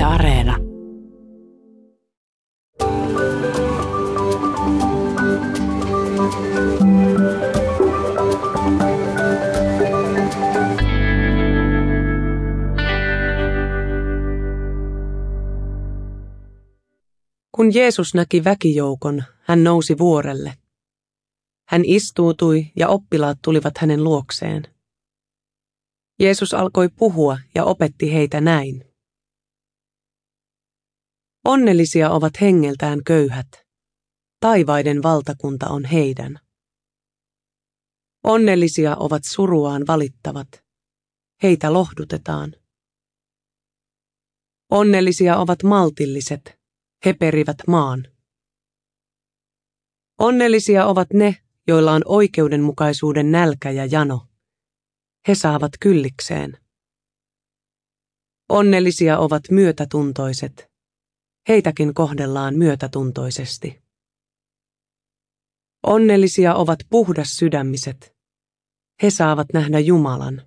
Yle Areena. Kun Jeesus näki väkijoukon, hän nousi vuorelle. Hän istuutui ja oppilaat tulivat hänen luokseen. Jeesus alkoi puhua ja opetti heitä näin. Onnellisia ovat hengeltään köyhät. Taivaiden valtakunta on heidän. Onnellisia ovat suruaan valittavat. Heitä lohdutetaan. Onnellisia ovat maltilliset. He perivät maan. Onnellisia ovat ne, joilla on oikeudenmukaisuuden nälkä ja jano. He saavat kyllikseen. Onnellisia ovat myötätuntoiset. Heitäkin kohdellaan myötätuntoisesti. Onnellisia ovat puhdas sydämiset. He saavat nähdä Jumalan.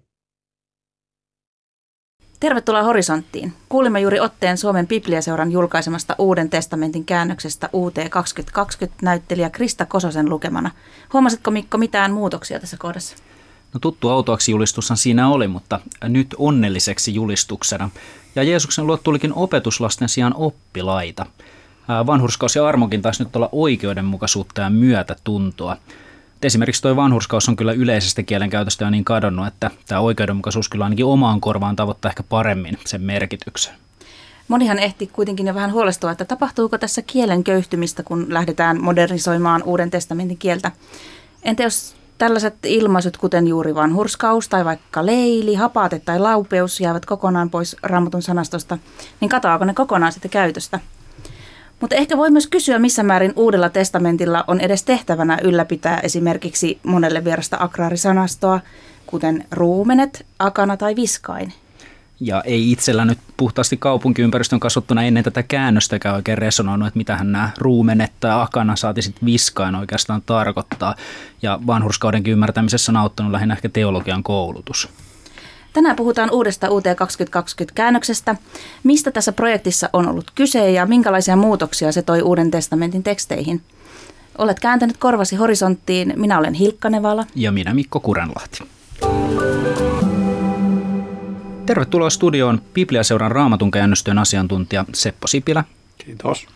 Tervetuloa Horisonttiin. Kuulimme juuri otteen Suomen Bibliaseuran julkaisemasta Uuden testamentin käännöksestä UT 2020 näyttelijä Krista Kososen lukemana. Huomasitko Mikko mitään muutoksia tässä kohdassa? No tuttu autoaksi julistushan siinä oli, mutta nyt onnelliseksi julistuksena. Ja Jeesuksen luo tulikin opetuslasten sijaan oppilaita. Vanhurskaus ja armokin taisi nyt olla oikeudenmukaisuutta ja myötätuntoa. Esimerkiksi tuo vanhurskaus on kyllä yleisestä kielenkäytöstä jo niin kadonnut, että tämä oikeudenmukaisuus kyllä ainakin omaan korvaan tavoittaa ehkä paremmin sen merkityksen. Monihan ehti kuitenkin jo vähän huolestua, että tapahtuuko tässä kielen köyhtymistä, kun lähdetään modernisoimaan Uuden testamentin kieltä. Entä jos tällaiset ilmaisut, kuten juuri vanhurskaus tai vaikka leili, hapaate tai laupeus jäävät kokonaan pois raamatun sanastosta, niin katoaako ne kokonaan sitten käytöstä? Mutta ehkä voi myös kysyä, missä määrin Uudella testamentilla on edes tehtävänä ylläpitää esimerkiksi monelle vierasta agraarisanastoa, kuten ruumenet, akana tai viskain. Ja ei itsellä nyt puhtaasti kaupunkiympäristön kasvattuna ennen tätä käännöstäkään oikein resonoinut, että mitä nämä ruumenet tai akana saati sitten viskain oikeastaan tarkoittaa. Ja vanhurskaudenkin ymmärtämisessä on auttanut lähinnä ehkä teologian koulutus. Tänään puhutaan uudesta UT 2020-käännöksestä. Mistä tässä projektissa on ollut kyse ja minkälaisia muutoksia se toi Uuden testamentin teksteihin? Olet kääntänyt korvasi horisonttiin. Minä olen Hilkka Nevala. Ja minä Mikko Kurenlahti. Tervetuloa studioon Bibliaseuran raamatun käännöstyön asiantuntija Seppo Sipilä. Kiitos.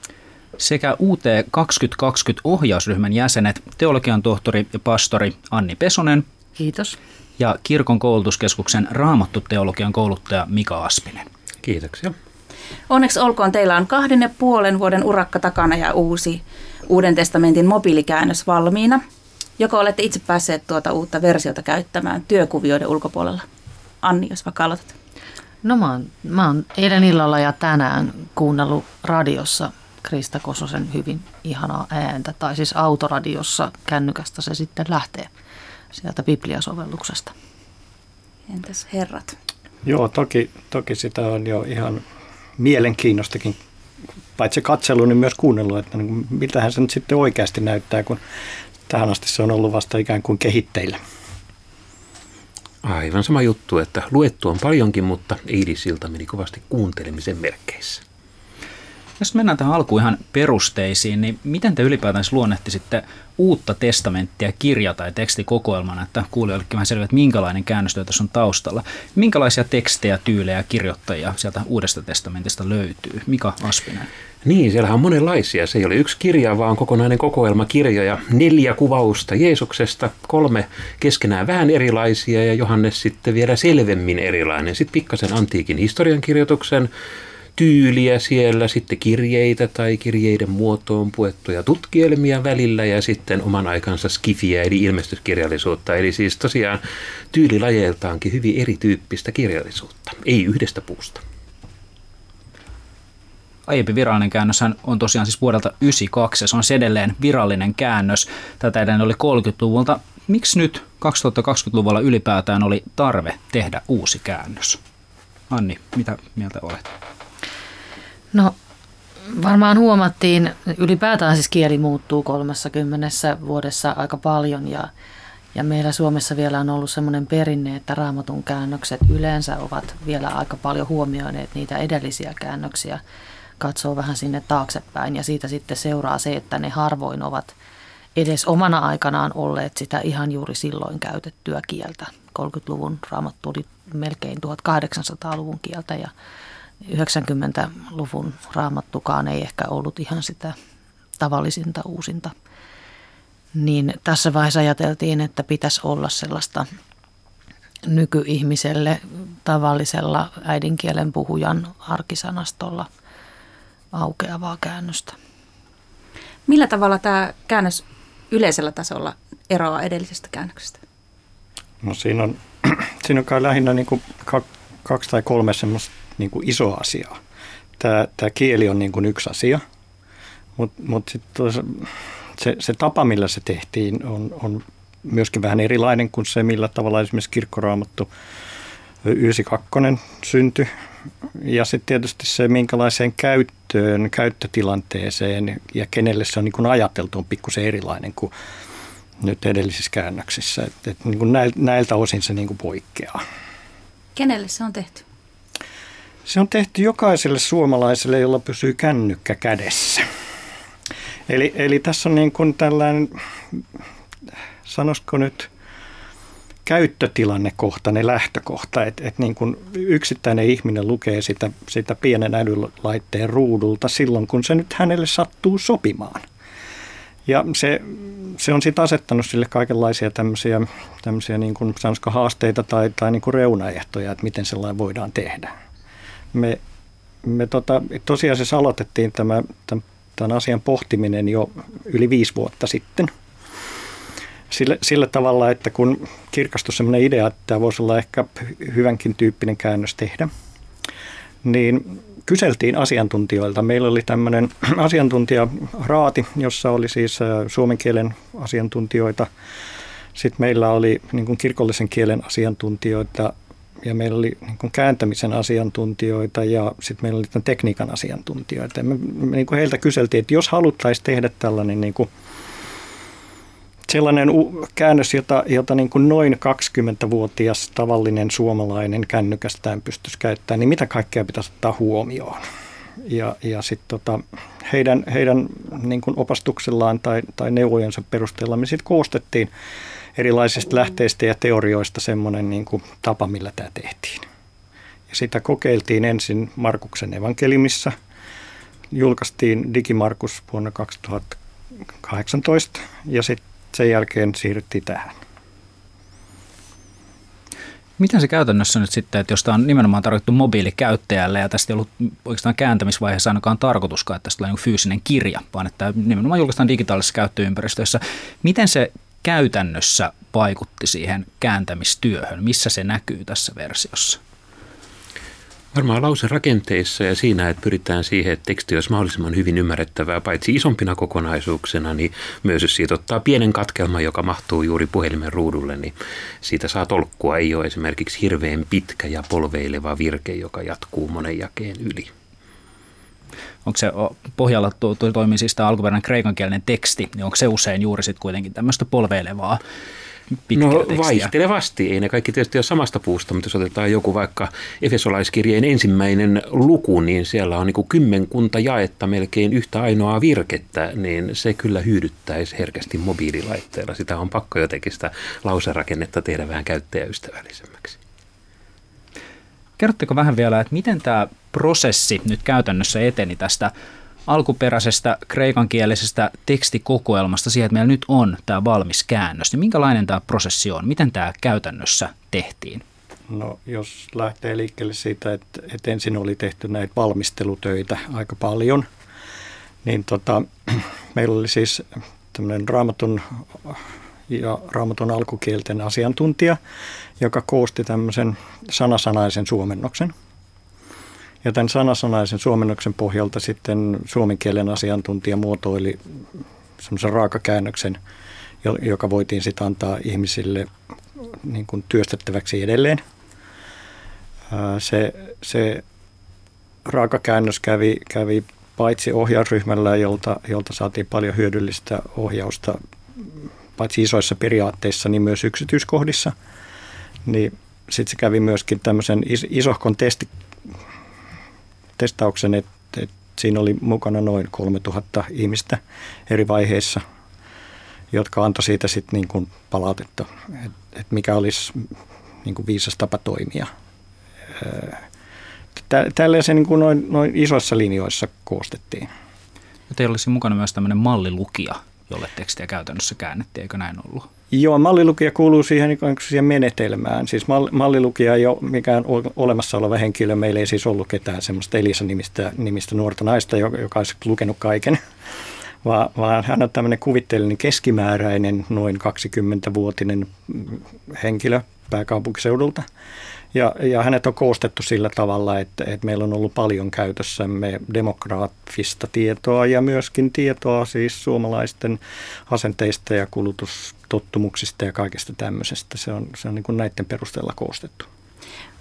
Sekä UT 2020 ohjausryhmän jäsenet, teologian tohtori ja pastori Anni Pesonen. Kiitos ja Kirkon koulutuskeskuksen raamattuteologian kouluttaja Mika Aspinen. Kiitoksia. Onneksi olkoon, teillä on kahden ja puolen vuoden urakka takana ja uusi Uuden testamentin mobiilikäännös valmiina. Joko olette itse päässeet tuota uutta versiota käyttämään työkuvioiden ulkopuolella? Anni, jos vaikka aloitat. No mä oon, mä oon eilen illalla ja tänään kuunnellut radiossa Krista Kososen hyvin ihanaa ääntä, tai siis autoradiossa kännykästä se sitten lähtee sieltä Bibliasovelluksesta. Entäs herrat? Joo, toki, toki sitä on jo ihan mielenkiinnostakin paitsi katselu, niin myös kuunnellut, että niin miltähän se nyt sitten oikeasti näyttää, kun tähän asti se on ollut vasta ikään kuin kehitteillä. Aivan sama juttu, että luettu on paljonkin, mutta Eidisilta meni kovasti kuuntelemisen merkeissä. Jos mennään tähän alkuun ihan perusteisiin, niin miten te ylipäätään luonnehtisitte uutta testamenttia kirja- tai tekstikokoelmana, että kuulijoillekin vähän selviä, että minkälainen käännöstyö tässä on taustalla. Minkälaisia tekstejä, tyylejä, kirjoittajia sieltä uudesta testamentista löytyy? Mika Aspinen. Niin, siellä on monenlaisia. Se ei ole yksi kirja, vaan kokonainen kokoelma kirjoja. Neljä kuvausta Jeesuksesta, kolme keskenään vähän erilaisia ja Johannes sitten vielä selvemmin erilainen. Sitten pikkasen antiikin historiankirjoituksen tyyliä siellä, sitten kirjeitä tai kirjeiden muotoon puettuja tutkielmia välillä ja sitten oman aikansa skifiä eli ilmestyskirjallisuutta. Eli siis tosiaan tyylilajeiltaankin hyvin erityyppistä kirjallisuutta, ei yhdestä puusta. Aiempi virallinen käännös on tosiaan siis vuodelta 1992 ja se on edelleen virallinen käännös. Tätä edelleen oli 30-luvulta. Miksi nyt 2020-luvulla ylipäätään oli tarve tehdä uusi käännös? Anni, mitä mieltä olet? No varmaan huomattiin, ylipäätään siis kieli muuttuu 30 vuodessa aika paljon ja, Ja meillä Suomessa vielä on ollut semmoinen perinne, että raamatun käännökset yleensä ovat vielä aika paljon huomioineet niitä edellisiä käännöksiä, katsoo vähän sinne taaksepäin ja siitä sitten seuraa se, että ne harvoin ovat edes omana aikanaan olleet sitä ihan juuri silloin käytettyä kieltä. 30-luvun raamattu oli melkein 1800-luvun kieltä ja 90-luvun raamattukaan ei ehkä ollut ihan sitä tavallisinta uusinta. Niin tässä vaiheessa ajateltiin, että pitäisi olla sellaista nykyihmiselle tavallisella äidinkielen puhujan arkisanastolla aukeavaa käännöstä. Millä tavalla tämä käännös yleisellä tasolla eroaa edellisestä käännöksestä? No siinä on, siinä on kai lähinnä niin kuin kaksi tai kolme semmoista niin kuin isoa asiaa. Tämä, tämä kieli on niin kuin yksi asia, mutta mut sitten se, se tapa, millä se tehtiin, on, on myöskin vähän erilainen kuin se, millä tavalla esimerkiksi kirkkoraamattu 92 syntyi. Ja sitten tietysti se, minkälaiseen käyttöön, käyttötilanteeseen ja kenelle se on niin kuin ajateltu, on pikkusen erilainen kuin nyt edellisissä käännöksissä. Et, et niin kuin näiltä osin se niin kuin poikkeaa. Kenelle se on tehty? Se on tehty jokaiselle suomalaiselle, jolla pysyy kännykkä kädessä. Eli, eli tässä on niin kuin tällainen, sanoisiko nyt, käyttötilannekohtainen lähtökohta, että, että niin yksittäinen ihminen lukee sitä, sitä pienen älylaitteen ruudulta silloin, kun se nyt hänelle sattuu sopimaan. Ja se, se on sitten asettanut sille kaikenlaisia tämmöisiä, tämmöisiä niin kuin, haasteita tai, tai niin kuin reunaehtoja, että miten sellainen voidaan tehdä me, me tota, tosiasiassa aloitettiin tämä, tämän asian pohtiminen jo yli viisi vuotta sitten. Sillä, sillä tavalla, että kun kirkastui sellainen idea, että tämä voisi olla ehkä hyvänkin tyyppinen käännös tehdä, niin kyseltiin asiantuntijoilta. Meillä oli tämmöinen asiantuntijaraati, jossa oli siis äh, suomen kielen asiantuntijoita. Sitten meillä oli niin kuin kirkollisen kielen asiantuntijoita ja meillä oli niin kuin kääntämisen asiantuntijoita ja sitten meillä oli tämän tekniikan asiantuntijoita. Ja me, me niin kuin heiltä kyseltiin, että jos haluttaisiin tehdä tällainen niin kuin sellainen käännös, jota, jota niin kuin noin 20-vuotias tavallinen suomalainen kännykästään pystyisi käyttämään, niin mitä kaikkea pitäisi ottaa huomioon? Ja, ja sitten tota, heidän, heidän niin kuin opastuksellaan tai, tai neuvojensa perusteella me sitten koostettiin erilaisista lähteistä ja teorioista semmoinen niin kuin tapa, millä tämä tehtiin. Ja sitä kokeiltiin ensin Markuksen evankeliumissa. Julkaistiin Digimarkus vuonna 2018 ja sitten sen jälkeen siirryttiin tähän. Miten se käytännössä nyt sitten, että jos tämä on nimenomaan tarkoitettu mobiilikäyttäjälle ja tästä ei ollut oikeastaan kääntämisvaiheessa ainakaan tarkoituskaan, että tästä on fyysinen kirja, vaan että nimenomaan julkaistaan digitaalisessa käyttöympäristössä, miten se käytännössä vaikutti siihen kääntämistyöhön? Missä se näkyy tässä versiossa? Varmaan lause rakenteissa ja siinä, että pyritään siihen, että teksti olisi mahdollisimman hyvin ymmärrettävää, paitsi isompina kokonaisuuksina, niin myös jos siitä ottaa pienen katkelman, joka mahtuu juuri puhelimen ruudulle, niin siitä saa tolkkua. Ei ole esimerkiksi hirveän pitkä ja polveileva virke, joka jatkuu monen jakeen yli onko se pohjalla to, to, toimii siis tämä alkuperäinen kreikankielinen teksti, niin onko se usein juuri sitten kuitenkin tämmöistä polveilevaa No tekstiä. vaihtelevasti, ei ne kaikki tietysti ole samasta puusta, mutta jos otetaan joku vaikka Efesolaiskirjeen ensimmäinen luku, niin siellä on niin kuin kymmenkunta jaetta melkein yhtä ainoaa virkettä, niin se kyllä hyödyttäisi herkästi mobiililaitteella. Sitä on pakko jotenkin sitä lauserakennetta tehdä vähän käyttäjäystävällisemmäksi. Kerrotteko vähän vielä, että miten tämä prosessi nyt käytännössä eteni tästä alkuperäisestä kreikankielisestä tekstikokoelmasta siihen, että meillä nyt on tämä valmis käännös. Niin minkälainen tämä prosessi on? Miten tämä käytännössä tehtiin? No jos lähtee liikkeelle siitä, että, että ensin oli tehty näitä valmistelutöitä aika paljon, niin tota, meillä oli siis tämmöinen raamatun ja raamatun alkukielten asiantuntija, joka koosti tämmöisen sanasanaisen suomennoksen. Ja tämän sanasanaisen suomennoksen pohjalta sitten suomen kielen asiantuntija muotoili semmoisen raakakäännöksen, joka voitiin sitten antaa ihmisille niin kuin työstettäväksi edelleen. Se, se raakakäännös kävi, kävi paitsi ohjausryhmällä, jolta, jolta saatiin paljon hyödyllistä ohjausta paitsi isoissa periaatteissa, niin myös yksityiskohdissa. Niin sitten se kävi myöskin tämmöisen isohkon testi, testauksen, että, että siinä oli mukana noin 3000 ihmistä eri vaiheissa, jotka antoi siitä sitten niin kuin palautetta, että, että mikä olisi niin kuin viisas tapa toimia. Tällaisen niin kuin noin, noin isoissa linjoissa koostettiin. Teillä olisi mukana myös tämmöinen mallilukija, jolle tekstiä käytännössä käännettiin, eikö näin ollut? Joo, mallilukija kuuluu siihen, niin siihen menetelmään. Siis mallilukija ei ole mikään olemassa oleva henkilö. Meillä ei siis ollut ketään semmoista Elisa-nimistä nimistä nuorta naista, joka olisi lukenut kaiken. Vaan, vaan hän on tämmöinen kuvitteellinen keskimääräinen, noin 20-vuotinen henkilö pääkaupunkiseudulta – ja, ja hänet on koostettu sillä tavalla, että, että meillä on ollut paljon käytössämme demokraattista tietoa ja myöskin tietoa siis suomalaisten asenteista ja kulutustottumuksista ja kaikesta tämmöisestä. Se on, se on niin kuin näiden perusteella koostettu.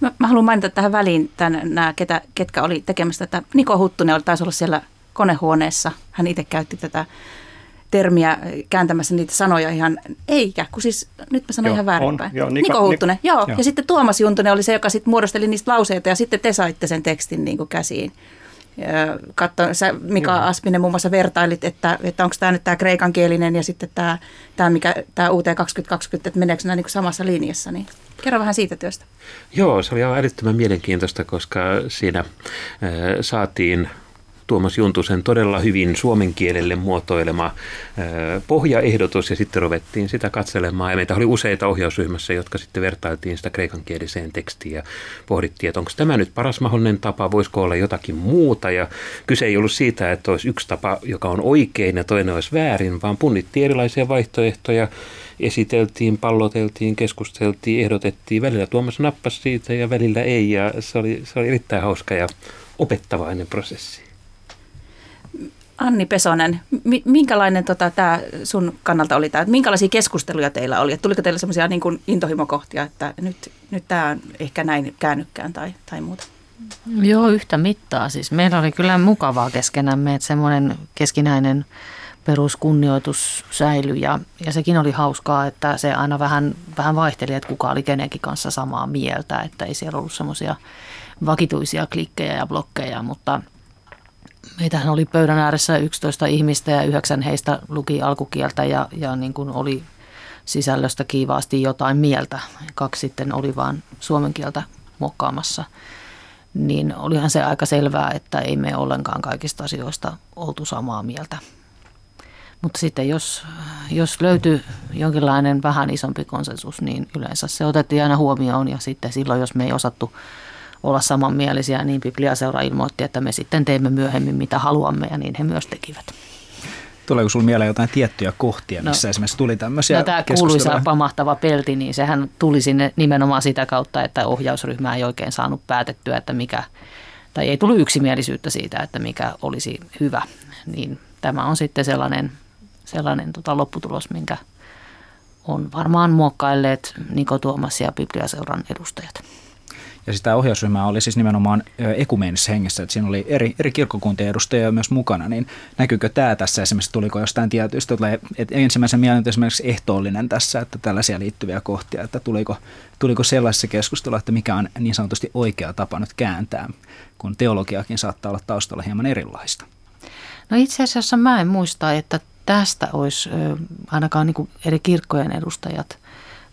Mä, mä haluan mainita tähän väliin tämän, nämä, ketä, ketkä oli tekemässä tätä. Niko Huttunen oli, taisi olla siellä konehuoneessa. Hän itse käytti tätä termiä kääntämässä niitä sanoja ihan, eikä, kun siis nyt mä sanon joo, ihan väärinpäin. On, joo, Niko, Niko Huttunen, Nik- joo, joo. Ja sitten Tuomas Juntunen oli se, joka sitten muodosteli niistä lauseita ja sitten te saitte sen tekstin niin kuin käsiin. Katso, sä Mika joo. Aspinen muun muassa vertailit, että, että onko tämä nyt tämä kreikankielinen ja sitten tämä, tämä, mikä, tämä UT 2020, että meneekö nämä niin samassa linjassa, niin kerro vähän siitä työstä. Joo, se oli aivan älyttömän mielenkiintoista, koska siinä äh, saatiin Tuomas Juntusen todella hyvin suomen kielelle muotoilema pohjaehdotus ja sitten ruvettiin sitä katselemaan. Ja meitä oli useita ohjausryhmässä, jotka sitten vertailtiin sitä kreikankieliseen tekstiin ja pohdittiin, että onko tämä nyt paras mahdollinen tapa, voisiko olla jotakin muuta. Ja kyse ei ollut siitä, että olisi yksi tapa, joka on oikein ja toinen olisi väärin, vaan punnittiin erilaisia vaihtoehtoja esiteltiin, palloteltiin, keskusteltiin, ehdotettiin. Välillä Tuomas nappasi siitä ja välillä ei ja se oli, se oli erittäin hauska ja opettavainen prosessi. Anni Pesonen, minkälainen tota, tämä sun kannalta oli tämä, minkälaisia keskusteluja teillä oli? Et tuliko teillä semmoisia niin intohimokohtia, että nyt, nyt tämä on ehkä näin käännykkään tai, tai muuta? Joo, yhtä mittaa. Siis meillä oli kyllä mukavaa keskenämme, että semmoinen keskinäinen peruskunnioitus säilyi ja, ja sekin oli hauskaa, että se aina vähän, vähän vaihteli, että kuka oli kenenkin kanssa samaa mieltä, että ei siellä ollut semmoisia vakituisia klikkejä ja blokkeja, mutta – Meitähän oli pöydän ääressä 11 ihmistä ja yhdeksän heistä luki alkukieltä ja, ja niin kuin oli sisällöstä kiivaasti jotain mieltä. Kaksi sitten oli vain suomen kieltä muokkaamassa. Niin olihan se aika selvää, että ei me ollenkaan kaikista asioista oltu samaa mieltä. Mutta sitten jos, jos löytyy jonkinlainen vähän isompi konsensus, niin yleensä se otettiin aina huomioon ja sitten silloin, jos me ei osattu olla samanmielisiä, niin Bibliaseura ilmoitti, että me sitten teemme myöhemmin mitä haluamme ja niin he myös tekivät. Tuleeko sinulla mieleen jotain tiettyjä kohtia, missä no, esimerkiksi tuli tämmöisiä no, tämä kuuluisa pamahtava pelti, niin sehän tuli sinne nimenomaan sitä kautta, että ohjausryhmä ei oikein saanut päätettyä, että mikä, tai ei tullut yksimielisyyttä siitä, että mikä olisi hyvä. Niin tämä on sitten sellainen, sellainen tota lopputulos, minkä on varmaan muokkailleet Niko Tuomas ja Bibliaseuran edustajat. Ja sitä ohjausryhmää oli siis nimenomaan ekumeenisessa hengessä, että siinä oli eri, eri kirkkokuntien edustajia myös mukana, niin näkyykö tämä tässä esimerkiksi, tuliko jostain tietystä, että ensimmäisen mielen esimerkiksi ehtoollinen tässä, että tällaisia liittyviä kohtia, että tuliko, tuliko sellaisessa keskustelua, että mikä on niin sanotusti oikea tapa nyt kääntää, kun teologiakin saattaa olla taustalla hieman erilaista? No itse asiassa mä en muista, että tästä olisi ainakaan niin eri kirkkojen edustajat –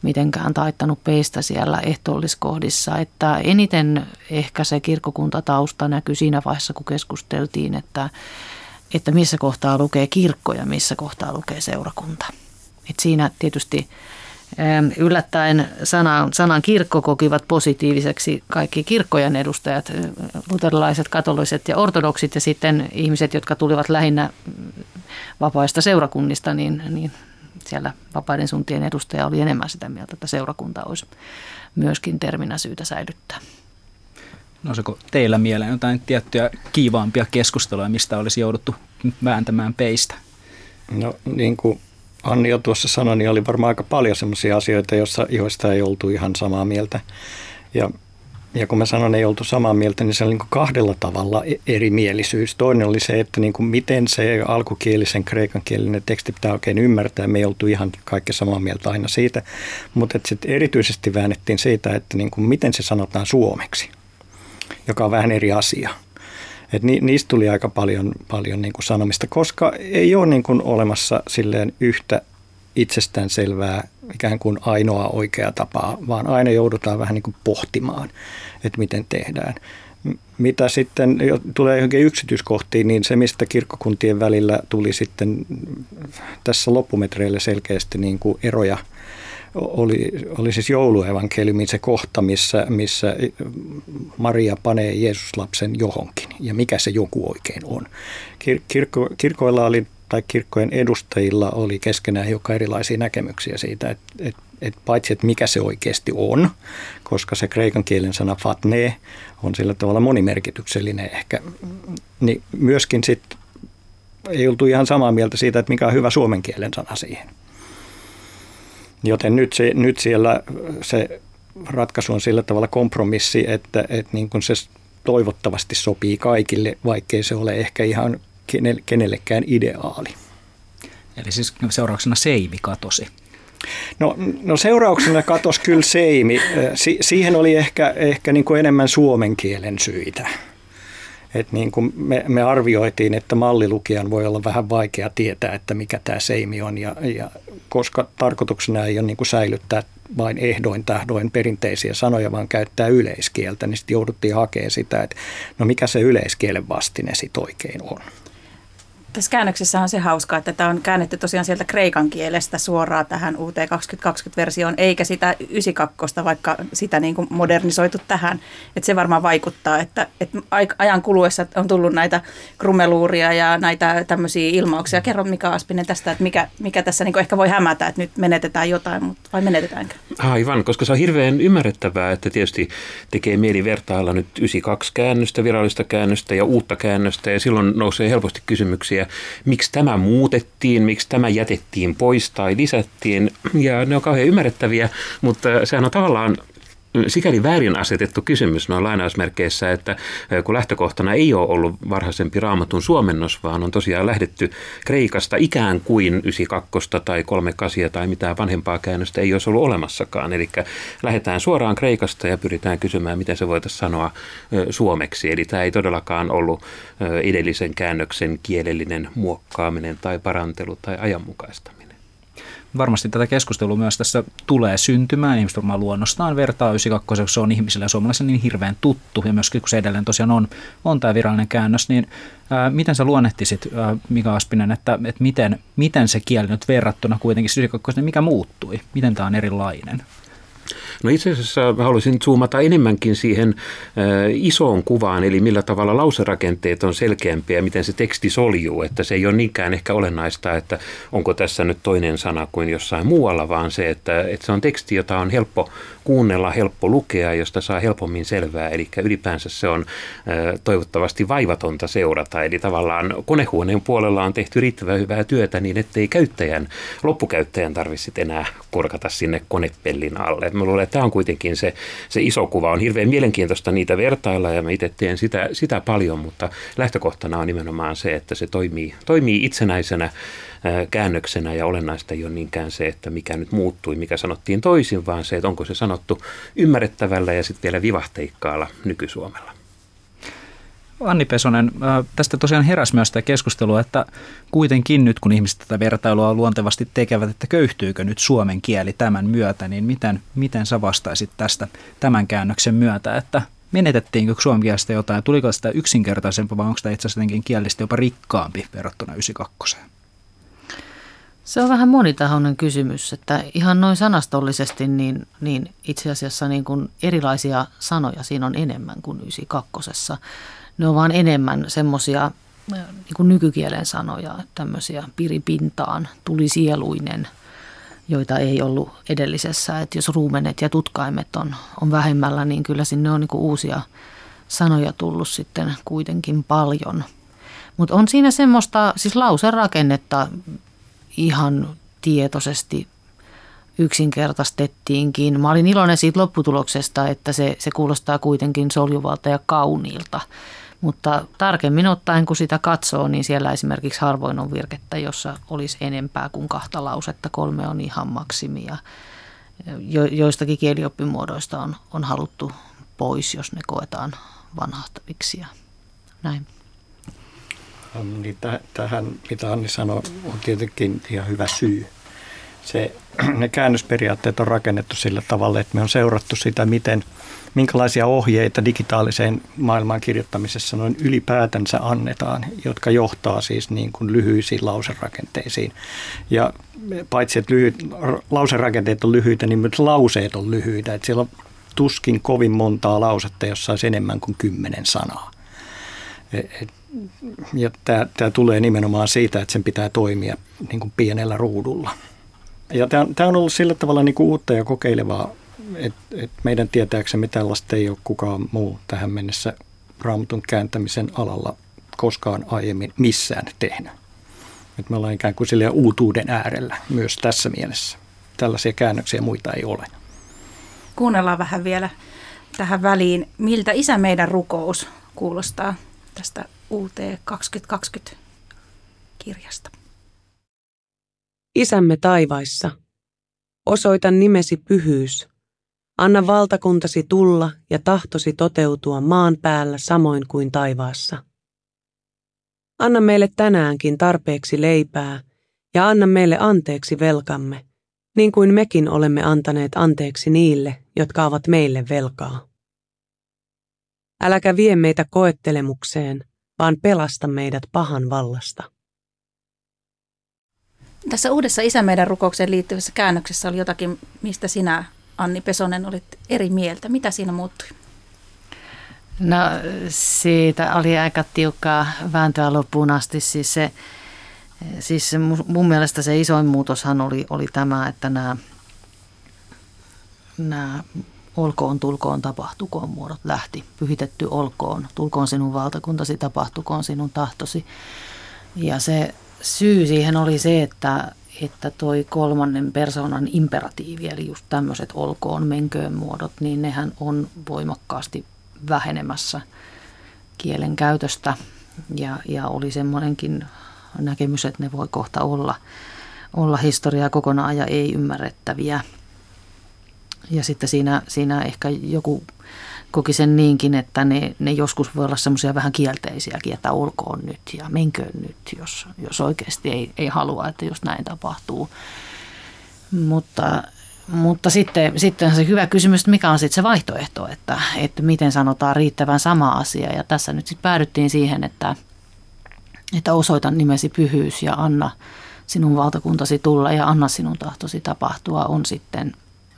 mitenkään taittanut peistä siellä ehtoolliskohdissa. Että eniten ehkä se kirkkokuntatausta näkyy siinä vaiheessa, kun keskusteltiin, että, että missä kohtaa lukee kirkko ja missä kohtaa lukee seurakunta. Et siinä tietysti yllättäen sanan, sanan kirkko kokivat positiiviseksi kaikki kirkkojen edustajat, luterilaiset, katoliset ja ortodoksit ja sitten ihmiset, jotka tulivat lähinnä vapaista seurakunnista, niin, niin siellä vapaiden suuntien edustaja oli enemmän sitä mieltä, että seurakunta olisi myöskin terminä syytä säilyttää. Nouseeko teillä mieleen jotain tiettyjä kiivaampia keskusteluja, mistä olisi jouduttu vääntämään peistä? No niin kuin Anni jo tuossa sanoi, niin oli varmaan aika paljon sellaisia asioita, joissa, joista ei oltu ihan samaa mieltä. Ja ja kun mä sanon ei oltu samaa mieltä, niin se oli niin kahdella tavalla e- erimielisyys. Toinen oli se, että niin kuin miten se alkukielisen kreikankielinen teksti pitää oikein ymmärtää. Me ei oltu ihan kaikki samaa mieltä aina siitä, mutta sitten erityisesti väännettiin siitä, että niin kuin miten se sanotaan suomeksi, joka on vähän eri asia. Et ni, niistä tuli aika paljon, paljon niin kuin sanomista, koska ei ole niin kuin olemassa silleen yhtä itsestään selvää ikään kuin ainoa oikea tapa, vaan aina joudutaan vähän niin kuin pohtimaan, että miten tehdään. Mitä sitten tulee johonkin yksityiskohtiin, niin se mistä kirkkokuntien välillä tuli sitten tässä loppumetreillä selkeästi niin kuin eroja, oli, oli siis jouluevankeliumin se kohta, missä, missä Maria panee Jeesuslapsen johonkin ja mikä se joku oikein on. Kirkko, kirkoilla oli tai kirkkojen edustajilla oli keskenään joka erilaisia näkemyksiä siitä, että, että, että paitsi että mikä se oikeasti on, koska se kreikan kielen sana fatne on sillä tavalla monimerkityksellinen ehkä, niin myöskin sitten ei oltu ihan samaa mieltä siitä, että mikä on hyvä suomen kielen sana siihen. Joten nyt, se, nyt siellä se ratkaisu on sillä tavalla kompromissi, että, että niin kuin se toivottavasti sopii kaikille, vaikkei se ole ehkä ihan kenellekään ideaali. Eli siis seurauksena seimi katosi. No, no seurauksena katosi kyllä seimi. Si- siihen oli ehkä, ehkä niin kuin enemmän suomen kielen syitä. Et niin kuin me, me arvioitiin, että mallilukijan voi olla vähän vaikea tietää, että mikä tämä seimi on, ja, ja koska tarkoituksena ei ole niin kuin säilyttää vain ehdoin tähdoin perinteisiä sanoja, vaan käyttää yleiskieltä, niin sitten jouduttiin hakemaan sitä, että no mikä se yleiskielen vastine sitten oikein on. Tässä käännöksessä on se hauska, että tämä on käännetty tosiaan sieltä kreikan kielestä suoraan tähän UT 2020-versioon, eikä sitä 92, vaikka sitä niin kuin modernisoitu tähän. Että se varmaan vaikuttaa, että, että ajan kuluessa on tullut näitä krumeluuria ja näitä tämmöisiä ilmauksia. Kerro Mika Aspinen tästä, että mikä, mikä tässä niin kuin ehkä voi hämätä, että nyt menetetään jotain, mutta vai menetetäänkö? Aivan, koska se on hirveän ymmärrettävää, että tietysti tekee mieli vertailla nyt 92 käännöstä, virallista käännöstä ja uutta käännöstä, ja silloin nousee helposti kysymyksiä miksi tämä muutettiin, miksi tämä jätettiin pois tai lisättiin. Ja ne on kauhean ymmärrettäviä, mutta sehän on tavallaan sikäli väärin asetettu kysymys noin lainausmerkeissä, että kun lähtökohtana ei ole ollut varhaisempi raamatun suomennos, vaan on tosiaan lähdetty Kreikasta ikään kuin 92 tai 38 tai mitään vanhempaa käännöstä ei olisi ollut olemassakaan. Eli lähdetään suoraan Kreikasta ja pyritään kysymään, miten se voitaisiin sanoa suomeksi. Eli tämä ei todellakaan ollut edellisen käännöksen kielellinen muokkaaminen tai parantelu tai ajanmukaistaminen varmasti tätä keskustelua myös tässä tulee syntymään. Ihmiset varmaan luonnostaan vertaa 92, kun se on ihmisille ja suomalaisille niin hirveän tuttu. Ja myöskin kun se edelleen tosiaan on, on tämä virallinen käännös, niin ää, miten sä luonnehtisit, ää, Mika Aspinen, että, että miten, miten se kieli nyt verrattuna kuitenkin 92, mikä muuttui? Miten tämä on erilainen? No itse asiassa mä haluaisin zoomata enemmänkin siihen äh, isoon kuvaan, eli millä tavalla lauserakenteet on selkeämpiä ja miten se teksti soljuu. Että se ei ole niinkään ehkä olennaista, että onko tässä nyt toinen sana kuin jossain muualla, vaan se, että, että se on teksti, jota on helppo kuunnella, helppo lukea, josta saa helpommin selvää. Eli ylipäänsä se on äh, toivottavasti vaivatonta seurata. Eli tavallaan konehuoneen puolella on tehty riittävän hyvää työtä niin, ettei käyttäjän, loppukäyttäjän tarvitse enää korkata sinne konepellin alle. Mä luulen, että tämä on kuitenkin se, se iso kuva. On hirveän mielenkiintoista niitä vertailla ja mä itse teen sitä, sitä paljon, mutta lähtökohtana on nimenomaan se, että se toimii, toimii itsenäisenä käännöksenä ja olennaista ei ole niinkään se, että mikä nyt muuttui, mikä sanottiin toisin, vaan se, että onko se sanottu ymmärrettävällä ja sitten vielä vivahteikkaalla nykysuomella. Anni Pesonen, tästä tosiaan heräs myös sitä keskustelua, että kuitenkin nyt kun ihmiset tätä vertailua luontevasti tekevät, että köyhtyykö nyt suomen kieli tämän myötä, niin miten, miten sä vastaisit tästä tämän käännöksen myötä, että menetettiinkö suomen kielestä jotain, tuliko sitä yksinkertaisempaa vai onko sitä itse asiassa kielistä jopa rikkaampi verrattuna 92? Se on vähän monitahoinen kysymys, että ihan noin sanastollisesti niin, niin itse asiassa niin kuin erilaisia sanoja siinä on enemmän kuin 92. Ne on vaan enemmän semmoisia niin kuin nykykielen sanoja, tämmöisiä piripintaan, tuli sieluinen, joita ei ollut edellisessä. Että jos ruumenet ja tutkaimet on, on vähemmällä, niin kyllä sinne on niin kuin uusia sanoja tullut sitten kuitenkin paljon. Mutta on siinä semmoista, siis lauserakennetta ihan tietoisesti yksinkertaistettiinkin. Mä olin iloinen siitä lopputuloksesta, että se, se kuulostaa kuitenkin soljuvalta ja kauniilta. Mutta tarkemmin ottaen, kun sitä katsoo, niin siellä esimerkiksi harvoin on virkettä, jossa olisi enempää kuin kahta lausetta. Kolme on ihan maksimi ja jo, joistakin kielioppimuodoista on, on haluttu pois, jos ne koetaan vanhahtaviksi ja näin. Niin tähän, mitä Anni sanoi, on tietenkin ihan hyvä syy. Se, ne käännösperiaatteet on rakennettu sillä tavalla, että me on seurattu sitä, miten, minkälaisia ohjeita digitaaliseen maailmaan kirjoittamisessa noin ylipäätänsä annetaan, jotka johtaa siis niin kuin lyhyisiin lauserakenteisiin. Ja paitsi, että lyhyt, lauserakenteet on lyhyitä, niin myös lauseet on lyhyitä. Että siellä on tuskin kovin montaa lausetta, jossa olisi enemmän kuin kymmenen sanaa. E, ja tämä, tämä tulee nimenomaan siitä, että sen pitää toimia niin kuin pienellä ruudulla. Ja tämä, tämä on ollut sillä tavalla niin kuin uutta ja kokeilevaa, että, että meidän tietääksemme tällaista ei ole kukaan muu tähän mennessä raamatun kääntämisen alalla koskaan aiemmin missään tehnyt. Että me ollaan ikään kuin uutuuden äärellä myös tässä mielessä. Tällaisia käännöksiä muita ei ole. Kuunnellaan vähän vielä tähän väliin, miltä Isä meidän rukous kuulostaa tästä UT 2020 kirjasta. Isämme taivaissa, osoita nimesi pyhyys. Anna valtakuntasi tulla ja tahtosi toteutua maan päällä samoin kuin taivaassa. Anna meille tänäänkin tarpeeksi leipää ja anna meille anteeksi velkamme, niin kuin mekin olemme antaneet anteeksi niille, jotka ovat meille velkaa. Äläkä vie meitä koettelemukseen, vaan pelasta meidät pahan vallasta. Tässä uudessa Isä meidän rukoukseen liittyvässä käännöksessä oli jotakin, mistä sinä, Anni Pesonen, olit eri mieltä. Mitä siinä muuttui? No siitä oli aika tiukkaa vääntöä loppuun asti. Siis, se, siis mun mielestä se isoin muutoshan oli, oli tämä, että nämä, nämä olkoon, tulkoon, tapahtukoon muodot lähti. Pyhitetty olkoon, tulkoon sinun valtakuntasi, tapahtukoon sinun tahtosi. Ja se syy siihen oli se, että, että toi kolmannen persoonan imperatiivi, eli just tämmöiset olkoon, menköön muodot, niin nehän on voimakkaasti vähenemässä kielen käytöstä. Ja, ja oli semmoinenkin näkemys, että ne voi kohta olla, olla historiaa kokonaan ja ei ymmärrettäviä. Ja sitten siinä, siinä ehkä joku koki sen niinkin, että ne, ne joskus voi olla semmoisia vähän kielteisiäkin, että olkoon nyt ja menköön nyt, jos, jos oikeasti ei, ei halua, että just näin tapahtuu. Mutta, mutta sitten, sitten se hyvä kysymys, että mikä on sitten se vaihtoehto, että, että miten sanotaan riittävän sama asia. Ja tässä nyt sitten päädyttiin siihen, että, että osoitan nimesi pyhyys ja anna sinun valtakuntasi tulla ja anna sinun tahtosi tapahtua on sitten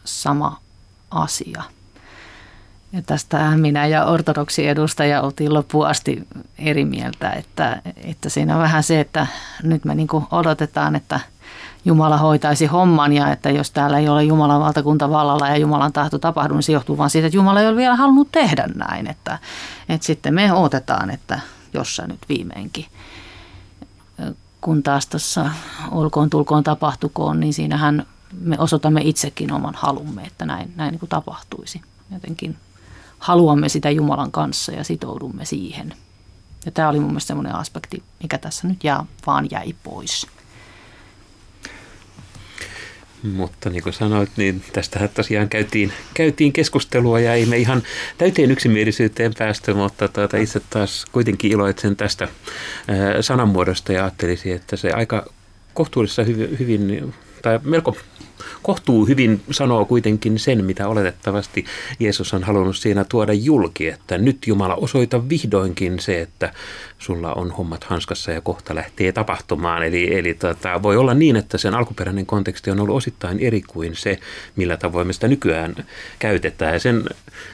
sama asia. Ja tästä minä ja ortodoksi edustaja oltiin loppuun asti eri mieltä, että, että siinä on vähän se, että nyt me niin odotetaan, että Jumala hoitaisi homman ja että jos täällä ei ole Jumalan valtakunta vallalla ja Jumalan tahto tapahdu, niin se johtuu vain siitä, että Jumala ei ole vielä halunnut tehdä näin. Että, että sitten me odotetaan, että jos nyt viimeinkin. Kun taas tuossa olkoon tulkoon tapahtukoon, niin siinähän me osoitamme itsekin oman halumme, että näin, näin niin kuin tapahtuisi. Jotenkin haluamme sitä Jumalan kanssa ja sitoudumme siihen. Ja tämä oli mun mielestä semmoinen aspekti, mikä tässä nyt jää, vaan jäi pois. Mutta niin kuin sanoit, niin tästä tosiaan käytiin, käytiin keskustelua ja ei me ihan täyteen yksimielisyyteen päästy, mutta tuota, itse taas kuitenkin iloitsen tästä ää, sanamuodosta ja ajattelisin, että se aika kohtuullisessa hyvin, hyvin tai melko kohtuu hyvin sanoo kuitenkin sen, mitä oletettavasti Jeesus on halunnut siinä tuoda julki, että nyt Jumala osoita vihdoinkin se, että sulla on hommat hanskassa ja kohta lähtee tapahtumaan. Eli, eli tota, voi olla niin, että sen alkuperäinen konteksti on ollut osittain eri kuin se, millä tavoin me sitä nykyään käytetään. Ja sen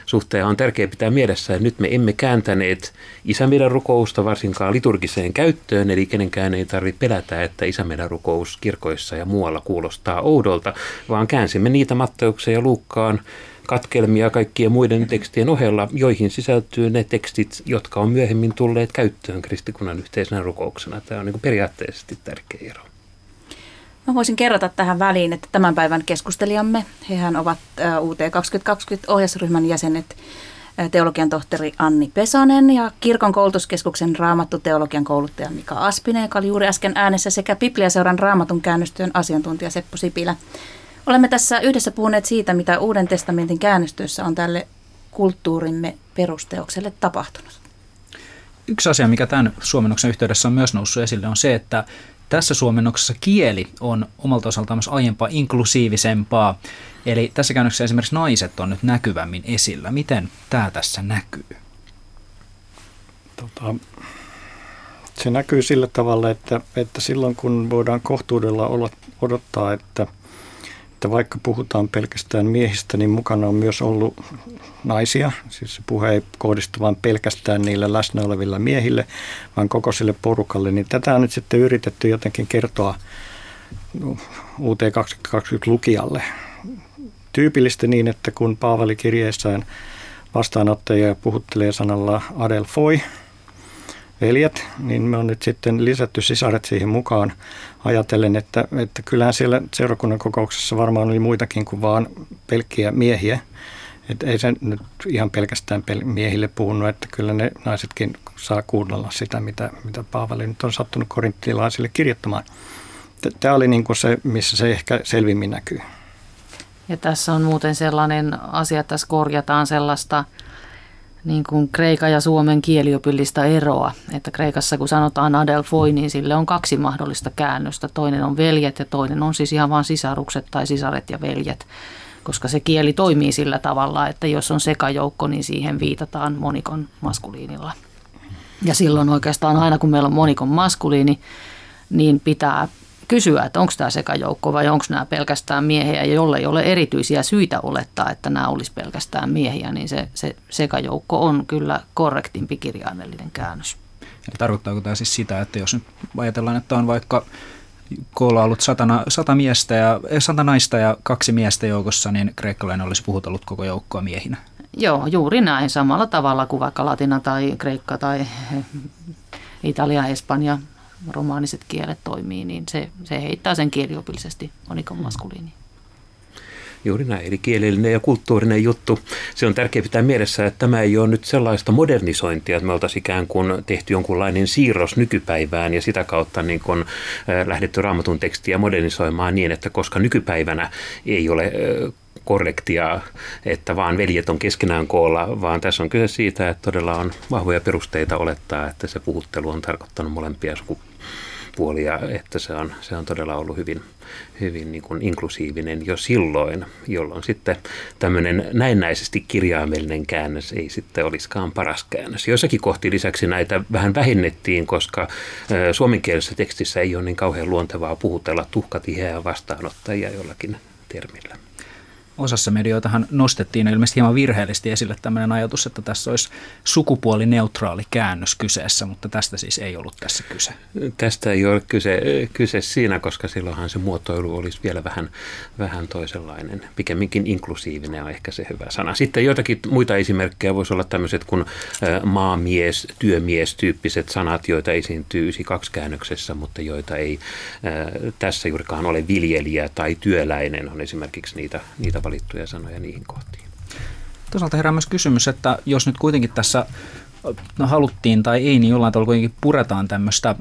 suhteen on tärkeää pitää mielessä, että nyt me emme kääntäneet isämeidän rukousta varsinkaan liturgiseen käyttöön, eli kenenkään ei tarvitse pelätä, että isämeidän rukous kirkoissa ja muualla kuulostaa oudolta, vaan käänsimme niitä Matteuksen ja Luukkaan katkelmia kaikkien muiden tekstien ohella, joihin sisältyy ne tekstit, jotka on myöhemmin tulleet käyttöön kristikunnan yhteisenä rukouksena. Tämä on niin periaatteellisesti tärkeä ero. Mä voisin kerrota tähän väliin, että tämän päivän keskustelijamme, hehän ovat UT 2020 ohjausryhmän jäsenet teologian tohtori Anni Pesonen ja kirkon koulutuskeskuksen raamattu teologian kouluttaja Mika Aspinen, joka oli juuri äsken äänessä, sekä Bibliaseuran raamatun käännöstyön asiantuntija Seppo Sipilä. Olemme tässä yhdessä puhuneet siitä, mitä Uuden testamentin käännöstyössä on tälle kulttuurimme perusteokselle tapahtunut. Yksi asia, mikä tämän suomennoksen yhteydessä on myös noussut esille, on se, että tässä suomennoksessa kieli on omalta osaltaan myös aiempaa inklusiivisempaa. Eli tässä käännöksessä esimerkiksi naiset on nyt näkyvämmin esillä. Miten tämä tässä näkyy? Tota, se näkyy sillä tavalla, että, että silloin kun voidaan kohtuudella odottaa, että – että vaikka puhutaan pelkästään miehistä, niin mukana on myös ollut naisia. Siis se puhe ei kohdistu vain pelkästään niille läsnä oleville miehille, vaan koko sille porukalle. Niin tätä on nyt sitten yritetty jotenkin kertoa UT 2020 lukijalle. Tyypillistä niin, että kun Paavali kirjeessään vastaanottajia puhuttelee sanalla Adelfoi, veljet, niin me on nyt sitten lisätty sisaret siihen mukaan ajatellen, että, että kyllähän siellä seurakunnan kokouksessa varmaan oli muitakin kuin vaan pelkkiä miehiä. Että ei se nyt ihan pelkästään miehille puhunut, että kyllä ne naisetkin saa kuunnella sitä, mitä, mitä Paavali nyt on sattunut korinttilaisille kirjoittamaan. Tämä oli niin kuin se, missä se ehkä selvimmin näkyy. Ja tässä on muuten sellainen asia, että tässä korjataan sellaista – niin kuin kreikan ja suomen kieliopillista eroa. Että kreikassa kun sanotaan adelfoi, niin sille on kaksi mahdollista käännöstä. Toinen on veljet ja toinen on siis ihan vain sisarukset tai sisaret ja veljet. Koska se kieli toimii sillä tavalla, että jos on sekajoukko, niin siihen viitataan monikon maskuliinilla. Ja silloin oikeastaan aina kun meillä on monikon maskuliini, niin pitää kysyä, että onko tämä sekajoukko vai onko nämä pelkästään miehiä. Ja jolle ei ole erityisiä syitä olettaa, että nämä olisi pelkästään miehiä, niin se, se sekajoukko on kyllä korrektimpi kirjaimellinen käännös. Eli tarkoittaako tämä siis sitä, että jos nyt ajatellaan, että on vaikka koolla ollut satana, sata, miestä ja, eh, sata naista ja kaksi miestä joukossa, niin kreikkalainen olisi puhutellut koko joukkoa miehinä? Joo, juuri näin. Samalla tavalla kuin vaikka latina tai kreikka tai Italia, Espanja, romaaniset kielet toimii, niin se, se heittää sen kieliopillisesti monikon maskuliiniin. Juuri näin, eli kielellinen ja kulttuurinen juttu. Se on tärkeää pitää mielessä, että tämä ei ole nyt sellaista modernisointia, että me oltaisiin ikään kuin tehty jonkunlainen siirros nykypäivään ja sitä kautta niin kuin lähdetty raamatun tekstiä modernisoimaan niin, että koska nykypäivänä ei ole korrektia, että vaan veljet on keskenään koolla, vaan tässä on kyse siitä, että todella on vahvoja perusteita olettaa, että se puhuttelu on tarkoittanut molempia sukupuolia, että se on, se on todella ollut hyvin, hyvin niin kuin inklusiivinen jo silloin, jolloin sitten tämmöinen näennäisesti kirjaimellinen käännös ei sitten olisikaan paras käännös. Joissakin kohti lisäksi näitä vähän vähennettiin, koska suomenkielisessä tekstissä ei ole niin kauhean luontevaa puhutella tuhkatiheää vastaanottajia jollakin termillä osassa medioitahan nostettiin ilmeisesti hieman virheellisesti esille tämmöinen ajatus, että tässä olisi sukupuolineutraali käännös kyseessä, mutta tästä siis ei ollut tässä kyse. Tästä ei ole kyse, kyse siinä, koska silloinhan se muotoilu olisi vielä vähän, vähän toisenlainen. Pikemminkin inklusiivinen on ehkä se hyvä sana. Sitten joitakin muita esimerkkejä voisi olla tämmöiset kuin maamies, työmies tyyppiset sanat, joita esiintyy 92 käännöksessä, mutta joita ei tässä juurikaan ole viljelijä tai työläinen on esimerkiksi niitä, niitä valittuja sanoja niihin kohtiin. Toisaalta herää myös kysymys, että jos nyt kuitenkin tässä no, haluttiin tai ei, niin jollain tavalla kuitenkin puretaan tämmöistä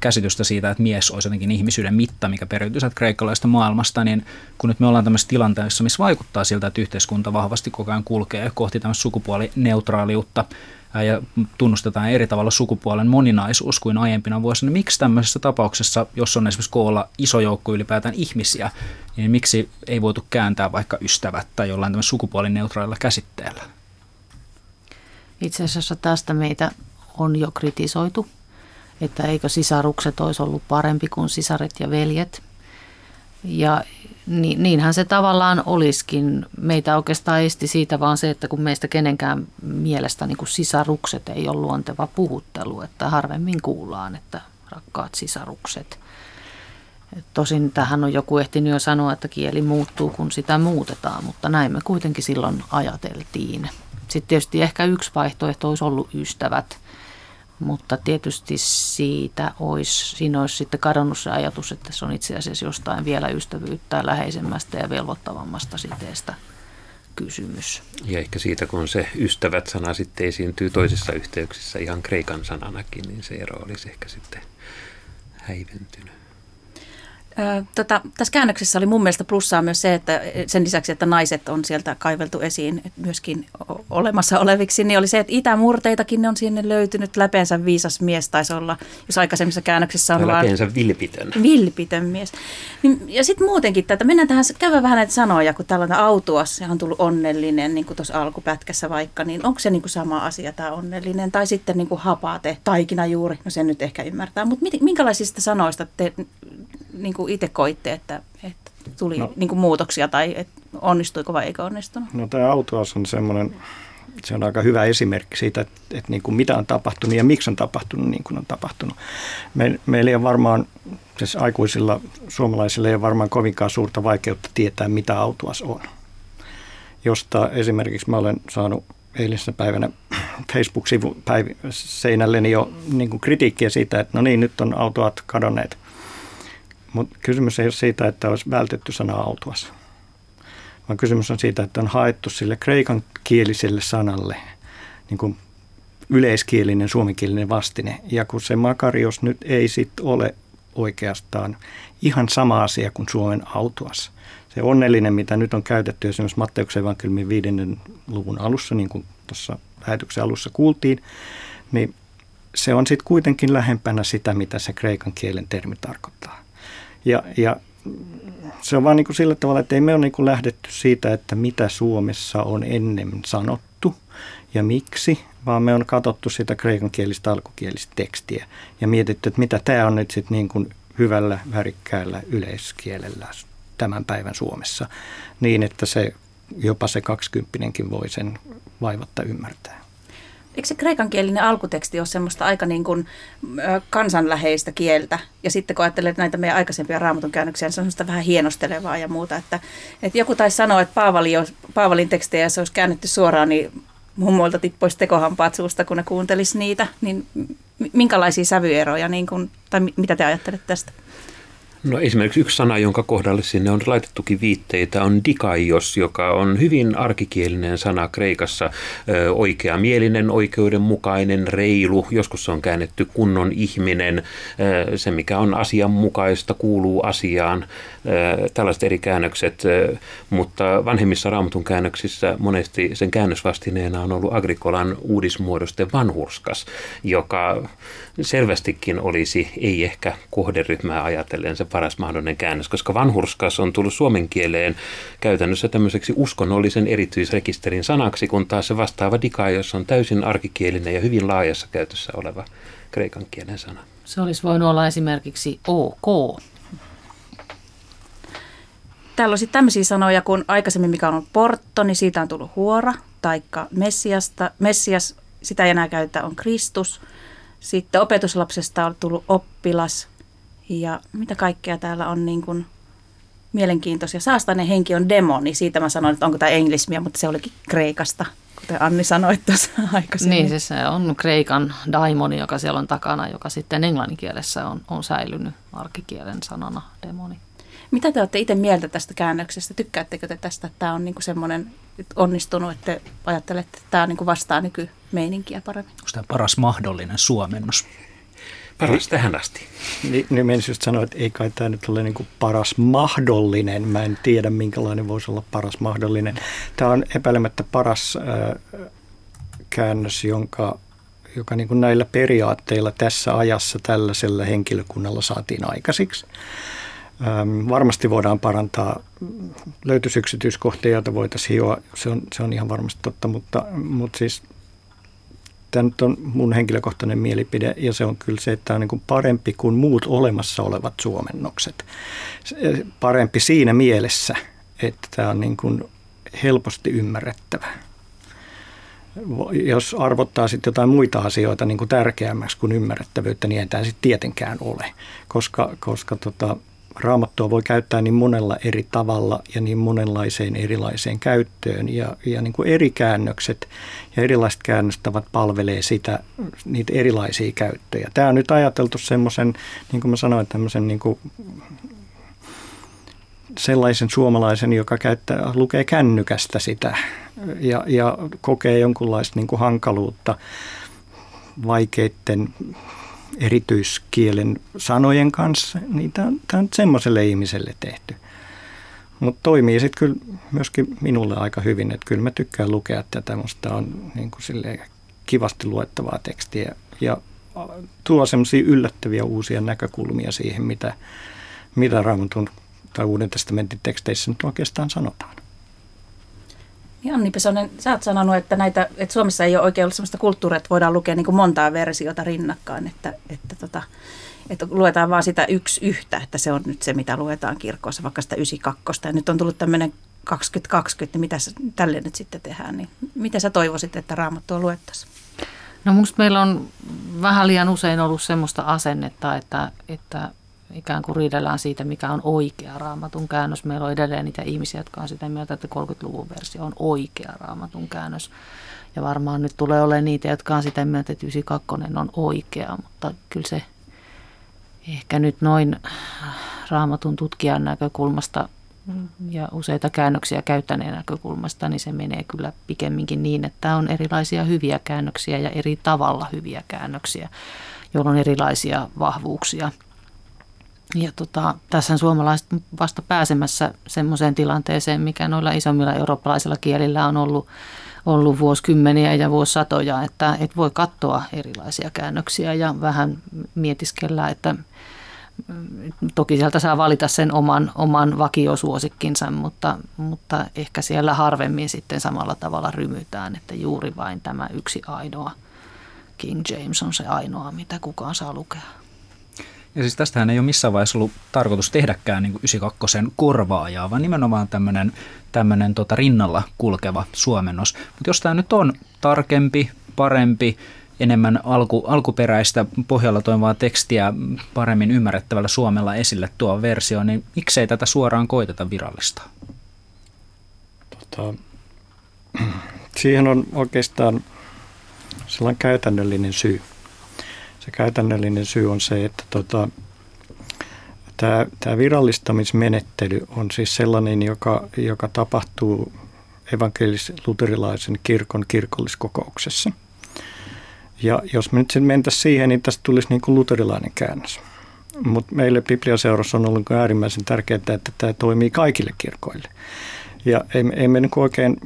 käsitystä siitä, että mies olisi jotenkin ihmisyyden mitta, mikä periytyy sieltä kreikkalaista maailmasta, niin kun nyt me ollaan tämmöisessä tilanteessa, missä vaikuttaa siltä, että yhteiskunta vahvasti koko ajan kulkee kohti tämmöistä sukupuolineutraaliutta, ja tunnustetaan eri tavalla sukupuolen moninaisuus kuin aiempina vuosina. Miksi tämmöisessä tapauksessa, jos on esimerkiksi koolla iso joukko ylipäätään ihmisiä, niin miksi ei voitu kääntää vaikka ystävät tai jollain tämmöisellä sukupuolineutraalilla käsitteellä? Itse asiassa tästä meitä on jo kritisoitu, että eikö sisarukset olisi ollut parempi kuin sisaret ja veljet. Ja niin, niinhän se tavallaan olisikin. Meitä oikeastaan esti siitä vaan se, että kun meistä kenenkään mielestä niin kuin sisarukset ei ole luonteva puhuttelu, että harvemmin kuullaan, että rakkaat sisarukset. Tosin tähän on joku ehtinyt jo sanoa, että kieli muuttuu, kun sitä muutetaan, mutta näin me kuitenkin silloin ajateltiin. Sitten tietysti ehkä yksi vaihtoehto olisi ollut ystävät, Mutta tietysti siitä olisi, siinä olisi sitten kadonnut se ajatus, että se on itse asiassa jostain vielä ystävyyttä läheisemmästä ja velvoittavammasta siteestä kysymys. Ja ehkä siitä, kun se ystävät-sana sitten esiintyy toisissa yhteyksissä ihan kreikan sananakin, niin se ero olisi ehkä sitten häiventynyt. Tota, tässä käännöksessä oli mun mielestä plussaa myös se, että sen lisäksi, että naiset on sieltä kaiveltu esiin myöskin olemassa oleviksi, niin oli se, että itämurteitakin on sinne löytynyt. Läpeensä viisas mies taisi olla, jos aikaisemmissa käännöksissä on vaan... Läpeensä vilpitön. Vilpitön mies. Niin, ja sitten muutenkin tätä, mennään tähän, käydään vähän näitä sanoja, kun tällainen autuas ja on tullut onnellinen, niin kuin tuossa alkupätkässä vaikka, niin onko se niin kuin sama asia tämä onnellinen? Tai sitten niin kuin hapate, taikina juuri, no sen nyt ehkä ymmärtää. Mutta minkälaisista sanoista te niin kuin itse koitte, että, että tuli no, niin kuin muutoksia tai että onnistuiko vai eikö onnistunut? No tämä autoas on semmoinen, se on aika hyvä esimerkki siitä, että, että niin kuin mitä on tapahtunut ja miksi on tapahtunut niin kuin on tapahtunut. Me, meillä ei ole varmaan, siis aikuisilla suomalaisilla ei ole varmaan kovinkaan suurta vaikeutta tietää, mitä autoas on. Josta esimerkiksi mä olen saanut eilisessä päivänä Facebook-sivu seinälleni jo niin kuin kritiikkiä siitä, että no niin, nyt on autoat kadonneet – mutta kysymys ei ole siitä, että olisi vältetty sana autuas, vaan kysymys on siitä, että on haettu sille kreikan kieliselle sanalle niin kuin yleiskielinen suomenkielinen vastine. Ja kun se makarios nyt ei sitten ole oikeastaan ihan sama asia kuin Suomen autuas. Se onnellinen, mitä nyt on käytetty esimerkiksi Matteuksen evankeliumin viidennen luvun alussa, niin kuin tuossa lähetyksen alussa kuultiin, niin se on sitten kuitenkin lähempänä sitä, mitä se kreikan kielen termi tarkoittaa. Ja, ja se on vaan niin kuin sillä tavalla, että ei me ole niin kuin lähdetty siitä, että mitä Suomessa on ennen sanottu ja miksi, vaan me on katsottu sitä kreikankielistä alkukielistä tekstiä ja mietitty, että mitä tämä on nyt sitten niin kuin hyvällä, värikkäällä yleiskielellä tämän päivän Suomessa, niin että se jopa se kaksikymppinenkin voi sen vaivatta ymmärtää. Eikö se kreikankielinen alkuteksti ole semmoista aika niin kuin kansanläheistä kieltä? Ja sitten kun ajattelee näitä meidän aikaisempia raamatun käännöksiä, niin se on semmoista vähän hienostelevaa ja muuta. Että, että joku taisi sanoa, että Paavali, jos, Paavalin tekstejä se olisi käännetty suoraan, niin mummoilta tippoisi tekohampaat suusta, kun ne kuuntelisi niitä. Niin minkälaisia sävyeroja, niin kuin, tai mitä te ajattelette tästä? No esimerkiksi yksi sana, jonka kohdalle sinne on laitettukin viitteitä, on dikaios, joka on hyvin arkikielinen sana Kreikassa. Oikeamielinen, oikeudenmukainen, reilu, joskus se on käännetty kunnon ihminen, se mikä on asianmukaista, kuuluu asiaan, tällaiset eri käännökset, mutta vanhemmissa raamatun käännöksissä monesti sen käännösvastineena on ollut Agrikolan uudismuodoste vanhurskas, joka selvästikin olisi, ei ehkä kohderyhmää ajatellen se paras mahdollinen käännös, koska vanhurskas on tullut suomen kieleen käytännössä tämmöiseksi uskonnollisen erityisrekisterin sanaksi, kun taas se vastaava dikaios on täysin arkikielinen ja hyvin laajassa käytössä oleva kreikan kielen sana. Se olisi voinut olla esimerkiksi OK. Täällä on sitten tämmöisiä sanoja kuin aikaisemmin, mikä on ollut portto, niin siitä on tullut huora, taikka messiasta, messias, sitä ei enää käytetä, on Kristus. Sitten opetuslapsesta on tullut oppilas, ja mitä kaikkea täällä on niin kuin mielenkiintoisia. Saastainen henki on demoni. Siitä mä sanoin, että onko tämä englismiä, mutta se olikin Kreikasta, kuten Anni sanoi tuossa aikaisemmin. Niin, siis se on Kreikan daimoni, joka siellä on takana, joka sitten englanninkielessä on, on säilynyt arkikielen sanana demoni. Mitä te olette itse mieltä tästä käännöksestä? Tykkäättekö te tästä, että tämä on niinku semmoinen onnistunut, että ajattelette, että tämä niinku vastaa nykymeininkiä paremmin? Onko tämä paras mahdollinen suomennos? Paras tähän asti. Niin, niin menisin just sanoa, että ei kai tämä nyt ole niin kuin paras mahdollinen. Mä en tiedä, minkälainen voisi olla paras mahdollinen. Tämä on epäilemättä paras äh, käännös, jonka, joka niin kuin näillä periaatteilla tässä ajassa tällaisella henkilökunnalla saatiin aikaisiksi. Ähm, varmasti voidaan parantaa, löytyisi yksityiskohtia, joita voitaisiin hioa, se on, se on ihan varmasti totta, mutta, mutta siis tämä nyt on mun henkilökohtainen mielipide ja se on kyllä se, että tämä on niin kuin parempi kuin muut olemassa olevat suomennokset. Parempi siinä mielessä, että tämä on niin kuin helposti ymmärrettävä. Jos arvottaa sitten jotain muita asioita niin kuin tärkeämmäksi kuin ymmärrettävyyttä, niin ei tämä sitten tietenkään ole, koska, koska tota, raamattua voi käyttää niin monella eri tavalla ja niin monenlaiseen erilaiseen käyttöön. Ja, ja niin kuin eri käännökset ja erilaiset käännöstavat palvelee sitä, niitä erilaisia käyttöjä. Tämä on nyt ajateltu semmoisen, niin kuin mä sanoin, tämmöisen niin kuin sellaisen suomalaisen, joka käyttää, lukee kännykästä sitä ja, ja kokee jonkunlaista niin kuin hankaluutta vaikeiden erityiskielen sanojen kanssa, niin tämä on, tämä on semmoiselle ihmiselle tehty. Mutta toimii sitten kyllä myöskin minulle aika hyvin, että kyllä mä tykkään lukea tätä, musta on niin kuin kivasti luettavaa tekstiä ja tuo semmoisia yllättäviä uusia näkökulmia siihen, mitä, mitä Raamatun tai Uuden testamentin teksteissä nyt oikeastaan sanotaan. Janni Pesonen, sä oot sanonut, että, näitä, että Suomessa ei ole oikein ollut sellaista kulttuuria, että voidaan lukea niin kuin montaa versiota rinnakkain, että, että, tota, että luetaan vaan sitä yksi yhtä, että se on nyt se, mitä luetaan kirkossa, vaikka sitä 92. Ja nyt on tullut tämmöinen 2020, niin mitä tälle nyt sitten tehdään, niin miten sä toivoisit, että raamattua luettaisiin? No musta meillä on vähän liian usein ollut semmoista asennetta, että, että ikään kuin riidellään siitä, mikä on oikea raamatun käännös. Meillä on edelleen niitä ihmisiä, jotka on sitä mieltä, että 30-luvun versio on oikea raamatun käännös. Ja varmaan nyt tulee olemaan niitä, jotka on sitä mieltä, että 92 on oikea, mutta kyllä se ehkä nyt noin raamatun tutkijan näkökulmasta ja useita käännöksiä käyttäneen näkökulmasta, niin se menee kyllä pikemminkin niin, että on erilaisia hyviä käännöksiä ja eri tavalla hyviä käännöksiä, joilla on erilaisia vahvuuksia – ja tota, tässä suomalaiset vasta pääsemässä semmoiseen tilanteeseen, mikä noilla isommilla eurooppalaisilla kielillä on ollut, ollut vuosikymmeniä ja vuosisatoja, että, että voi katsoa erilaisia käännöksiä ja vähän mietiskellä, että toki sieltä saa valita sen oman, oman vakiosuosikkinsa, mutta, mutta ehkä siellä harvemmin sitten samalla tavalla rymytään, että juuri vain tämä yksi ainoa King James on se ainoa, mitä kukaan saa lukea. Ja siis tästähän ei ole missään vaiheessa ollut tarkoitus tehdäkään niin 92 korvaajaa, vaan nimenomaan tämmöinen, tämmöinen tota rinnalla kulkeva suomennos. Mutta jos tämä nyt on tarkempi, parempi, enemmän alku, alkuperäistä pohjalla toimivaa tekstiä paremmin ymmärrettävällä suomella esille tuo versio, niin miksei tätä suoraan koiteta virallista? Tota, siihen on oikeastaan sellainen käytännöllinen syy se käytännöllinen syy on se, että tota, tämä, virallistamismenettely on siis sellainen, joka, joka tapahtuu evankelis-luterilaisen kirkon kirkolliskokouksessa. Ja jos me nyt sitten mentäisiin siihen, niin tästä tulisi niin kuin luterilainen käännös. Mutta meille Bibliaseurassa on ollut äärimmäisen tärkeää, että tämä toimii kaikille kirkoille. Ja ei, ei me niin oikein,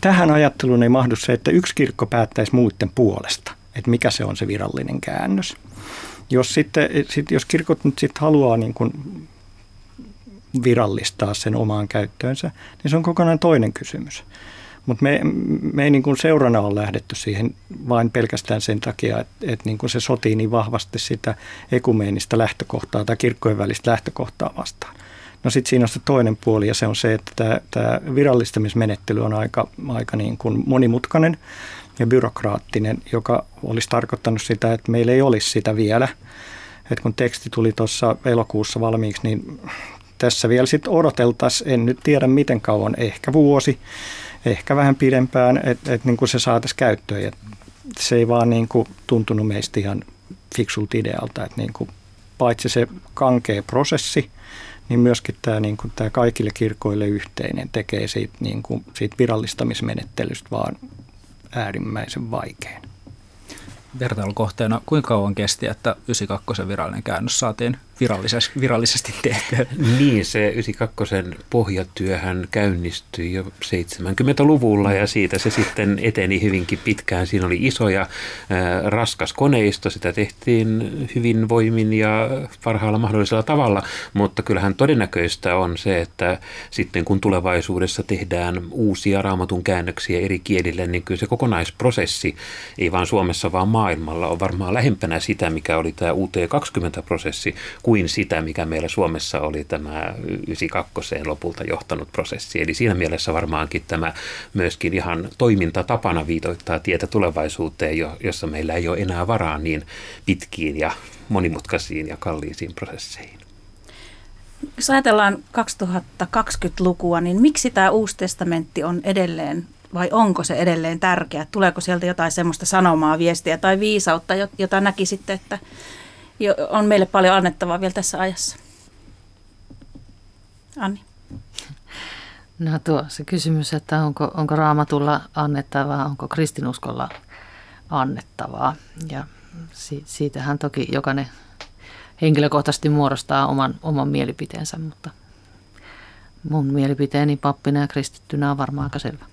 tähän ajatteluun ei mahdu se, että yksi kirkko päättäisi muiden puolesta että mikä se on se virallinen käännös. Jos, sitten, sit, jos kirkot nyt sitten haluaa niin kuin virallistaa sen omaan käyttöönsä, niin se on kokonaan toinen kysymys. Mutta me, me ei niin kuin seurana ole lähdetty siihen vain pelkästään sen takia, että, että niin kuin se sotii niin vahvasti sitä ekumeenista lähtökohtaa tai kirkkojen välistä lähtökohtaa vastaan. No sitten siinä on se toinen puoli ja se on se, että tämä, tämä virallistamismenettely on aika, aika niin kuin monimutkainen ja byrokraattinen, joka olisi tarkoittanut sitä, että meillä ei olisi sitä vielä. Et kun teksti tuli tuossa elokuussa valmiiksi, niin tässä vielä sitten odoteltaisiin, en nyt tiedä miten kauan, ehkä vuosi, ehkä vähän pidempään, että et niin se saataisiin käyttöön. Ja se ei vaan niin kuin tuntunut meistä ihan fiksulta idealta, että niin kuin paitsi se kankea prosessi, niin myöskin tämä, niin kuin, tämä kaikille kirkoille yhteinen tekee siitä, niin kuin, siitä virallistamismenettelystä vaan äärimmäisen vaikein. Vertailukohteena, kuinka kauan kesti, että 92 virallinen käännös saatiin virallisesti, virallisesti tehtyä. Niin, se 92 pohjatyöhän käynnistyi jo 70-luvulla ja siitä se sitten eteni hyvinkin pitkään. Siinä oli iso ja raskas koneisto, sitä tehtiin hyvin voimin ja parhaalla mahdollisella tavalla, mutta kyllähän todennäköistä on se, että sitten kun tulevaisuudessa tehdään uusia raamatun käännöksiä eri kielille, niin kyllä se kokonaisprosessi, ei vain Suomessa vaan maailmalla, on varmaan lähempänä sitä, mikä oli tämä UT20-prosessi, kuin sitä, mikä meillä Suomessa oli tämä 92 lopulta johtanut prosessi. Eli siinä mielessä varmaankin tämä myöskin ihan toimintatapana viitoittaa tietä tulevaisuuteen, jossa meillä ei ole enää varaa niin pitkiin ja monimutkaisiin ja kalliisiin prosesseihin. Jos ajatellaan 2020-lukua, niin miksi tämä Uusi testamentti on edelleen, vai onko se edelleen tärkeä? Tuleeko sieltä jotain semmoista sanomaa, viestiä tai viisautta, jota näkisitte, että on meille paljon annettavaa vielä tässä ajassa? Anni. No tuo se kysymys, että onko, onko raamatulla annettavaa, onko kristinuskolla annettavaa. Ja si, siitähän toki jokainen henkilökohtaisesti muodostaa oman, oman mielipiteensä, mutta mun mielipiteeni pappina ja kristittynä on varmaan aika selvä.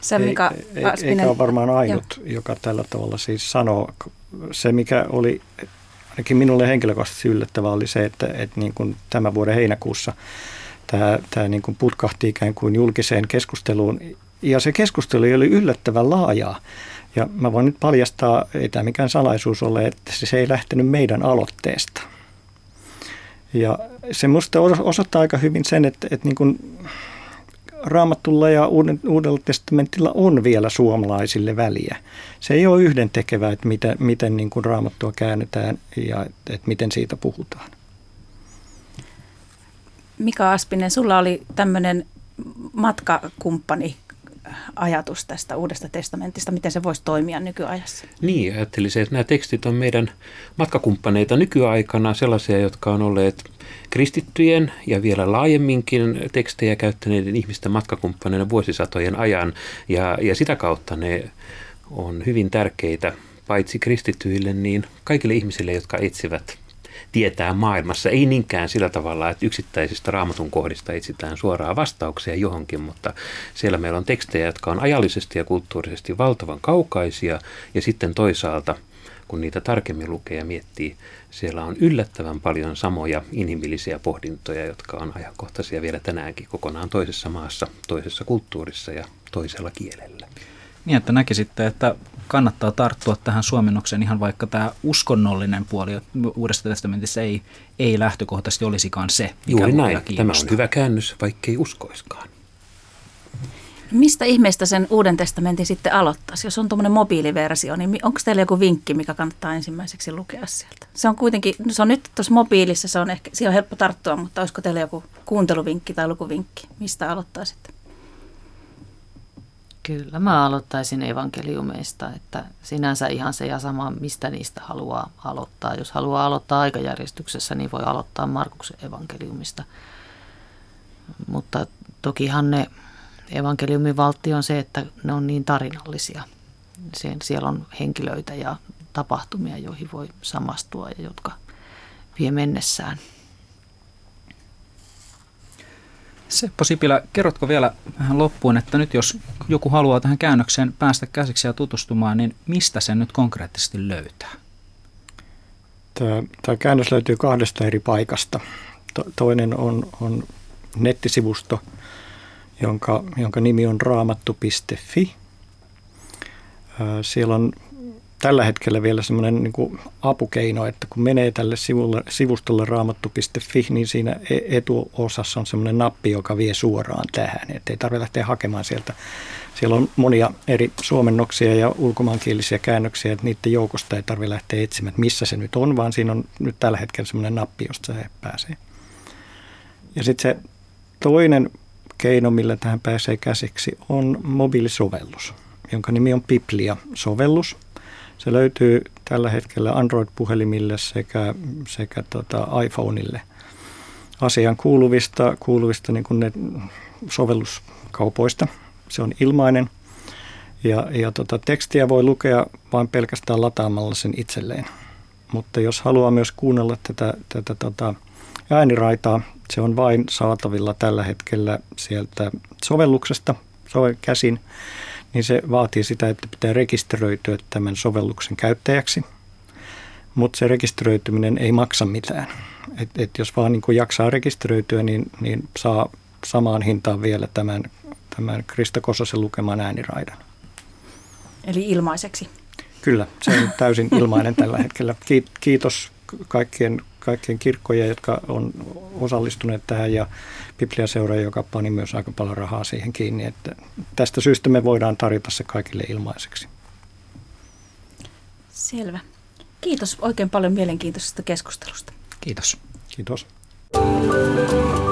Se, mikä ei, ei, eikä ole varmaan ainut, jo. joka tällä tavalla siis sanoo. Se, mikä oli ainakin minulle henkilökohtaisesti yllättävää, oli se, että, että niin kuin tämän vuoden heinäkuussa tämä, tämä niin kuin putkahti ikään kuin julkiseen keskusteluun. Ja se keskustelu oli yllättävän laajaa. Ja mä voin nyt paljastaa, ei tämä mikään salaisuus ole, että se ei lähtenyt meidän aloitteesta. Ja se musta osoittaa aika hyvin sen, että, että niin kuin Raamatulla ja Uudella testamentilla on vielä suomalaisille väliä. Se ei ole yhden että miten, miten niin kuin Raamattua käännetään ja että miten siitä puhutaan. Mika Aspinen, sulla oli tämmöinen matkakumppani ajatus tästä Uudesta testamentista, miten se voisi toimia nykyajassa? Niin, ajattelisin, että nämä tekstit on meidän matkakumppaneita nykyaikana, sellaisia, jotka on olleet kristittyjen ja vielä laajemminkin tekstejä käyttäneiden ihmisten matkakumppaneina vuosisatojen ajan. Ja, ja sitä kautta ne on hyvin tärkeitä paitsi kristittyille, niin kaikille ihmisille, jotka etsivät tietää maailmassa. Ei niinkään sillä tavalla, että yksittäisistä raamatun kohdista etsitään suoraa vastauksia johonkin, mutta siellä meillä on tekstejä, jotka on ajallisesti ja kulttuurisesti valtavan kaukaisia ja sitten toisaalta kun niitä tarkemmin lukee ja miettii, siellä on yllättävän paljon samoja inhimillisiä pohdintoja, jotka on ajankohtaisia vielä tänäänkin kokonaan toisessa maassa, toisessa kulttuurissa ja toisella kielellä. Niin, että näkisitte, että kannattaa tarttua tähän suomennokseen ihan vaikka tämä uskonnollinen puoli Uudesta testamentissa ei, ei lähtökohtaisesti olisikaan se, mikä Juuri näin. Tämä on hyvä käännös, vaikkei uskoiskaan. Mistä ihmeestä sen Uuden testamentin sitten aloittaisi? Jos on tuommoinen mobiiliversio, niin onko teillä joku vinkki, mikä kannattaa ensimmäiseksi lukea sieltä? Se on kuitenkin, no se on nyt tuossa mobiilissa, se on ehkä, siihen on helppo tarttua, mutta olisiko teillä joku kuunteluvinkki tai lukuvinkki? Mistä aloittaa sitten? Kyllä mä aloittaisin evankeliumeista, että sinänsä ihan se ja sama, mistä niistä haluaa aloittaa. Jos haluaa aloittaa aikajärjestyksessä, niin voi aloittaa Markuksen evankeliumista. Mutta tokihan ne evankeliumin valtti on se, että ne on niin tarinallisia. Siellä on henkilöitä ja tapahtumia, joihin voi samastua ja jotka vie mennessään. Seppo Sipilä, kerrotko vielä vähän loppuun, että nyt jos joku haluaa tähän käännökseen päästä käsiksi ja tutustumaan, niin mistä sen nyt konkreettisesti löytää? Tämä, tämä käännös löytyy kahdesta eri paikasta. To, toinen on, on nettisivusto, jonka, jonka nimi on raamattu.fi. Siellä on tällä hetkellä vielä semmoinen niin apukeino, että kun menee tälle sivulle, sivustolle raamattu.fi, niin siinä e-, etuosassa on semmoinen nappi, joka vie suoraan tähän, että ei tarvitse lähteä hakemaan sieltä. Siellä on monia eri suomennoksia ja ulkomaankielisiä käännöksiä, että niiden joukosta ei tarvitse lähteä etsimään, että missä se nyt on, vaan siinä on nyt tällä hetkellä semmoinen nappi, josta se pääsee. Ja sitten se toinen keino, millä tähän pääsee käsiksi, on mobiilisovellus, jonka nimi on Piplia-sovellus – se löytyy tällä hetkellä Android-puhelimille sekä, sekä tota iPhoneille asian kuuluvista, kuuluvista niin ne sovelluskaupoista. Se on ilmainen ja, ja tota, tekstiä voi lukea vain pelkästään lataamalla sen itselleen. Mutta jos haluaa myös kuunnella tätä, tätä tota, ääniraitaa, se on vain saatavilla tällä hetkellä sieltä sovelluksesta käsin niin se vaatii sitä, että pitää rekisteröityä tämän sovelluksen käyttäjäksi. Mutta se rekisteröityminen ei maksa mitään. Et, et jos vaan niin jaksaa rekisteröityä, niin, niin saa samaan hintaan vielä tämän, tämän Krista Kososen lukeman ääniraidan. Eli ilmaiseksi? Kyllä, se on täysin ilmainen tällä hetkellä. Kiitos kaikkien, kaikkien kirkkojen, jotka on osallistuneet tähän ja Bibliaseura, joka pani myös aika paljon rahaa siihen kiinni. Että tästä syystä me voidaan tarjota se kaikille ilmaiseksi. Selvä. Kiitos oikein paljon mielenkiintoisesta keskustelusta. Kiitos. Kiitos. Thank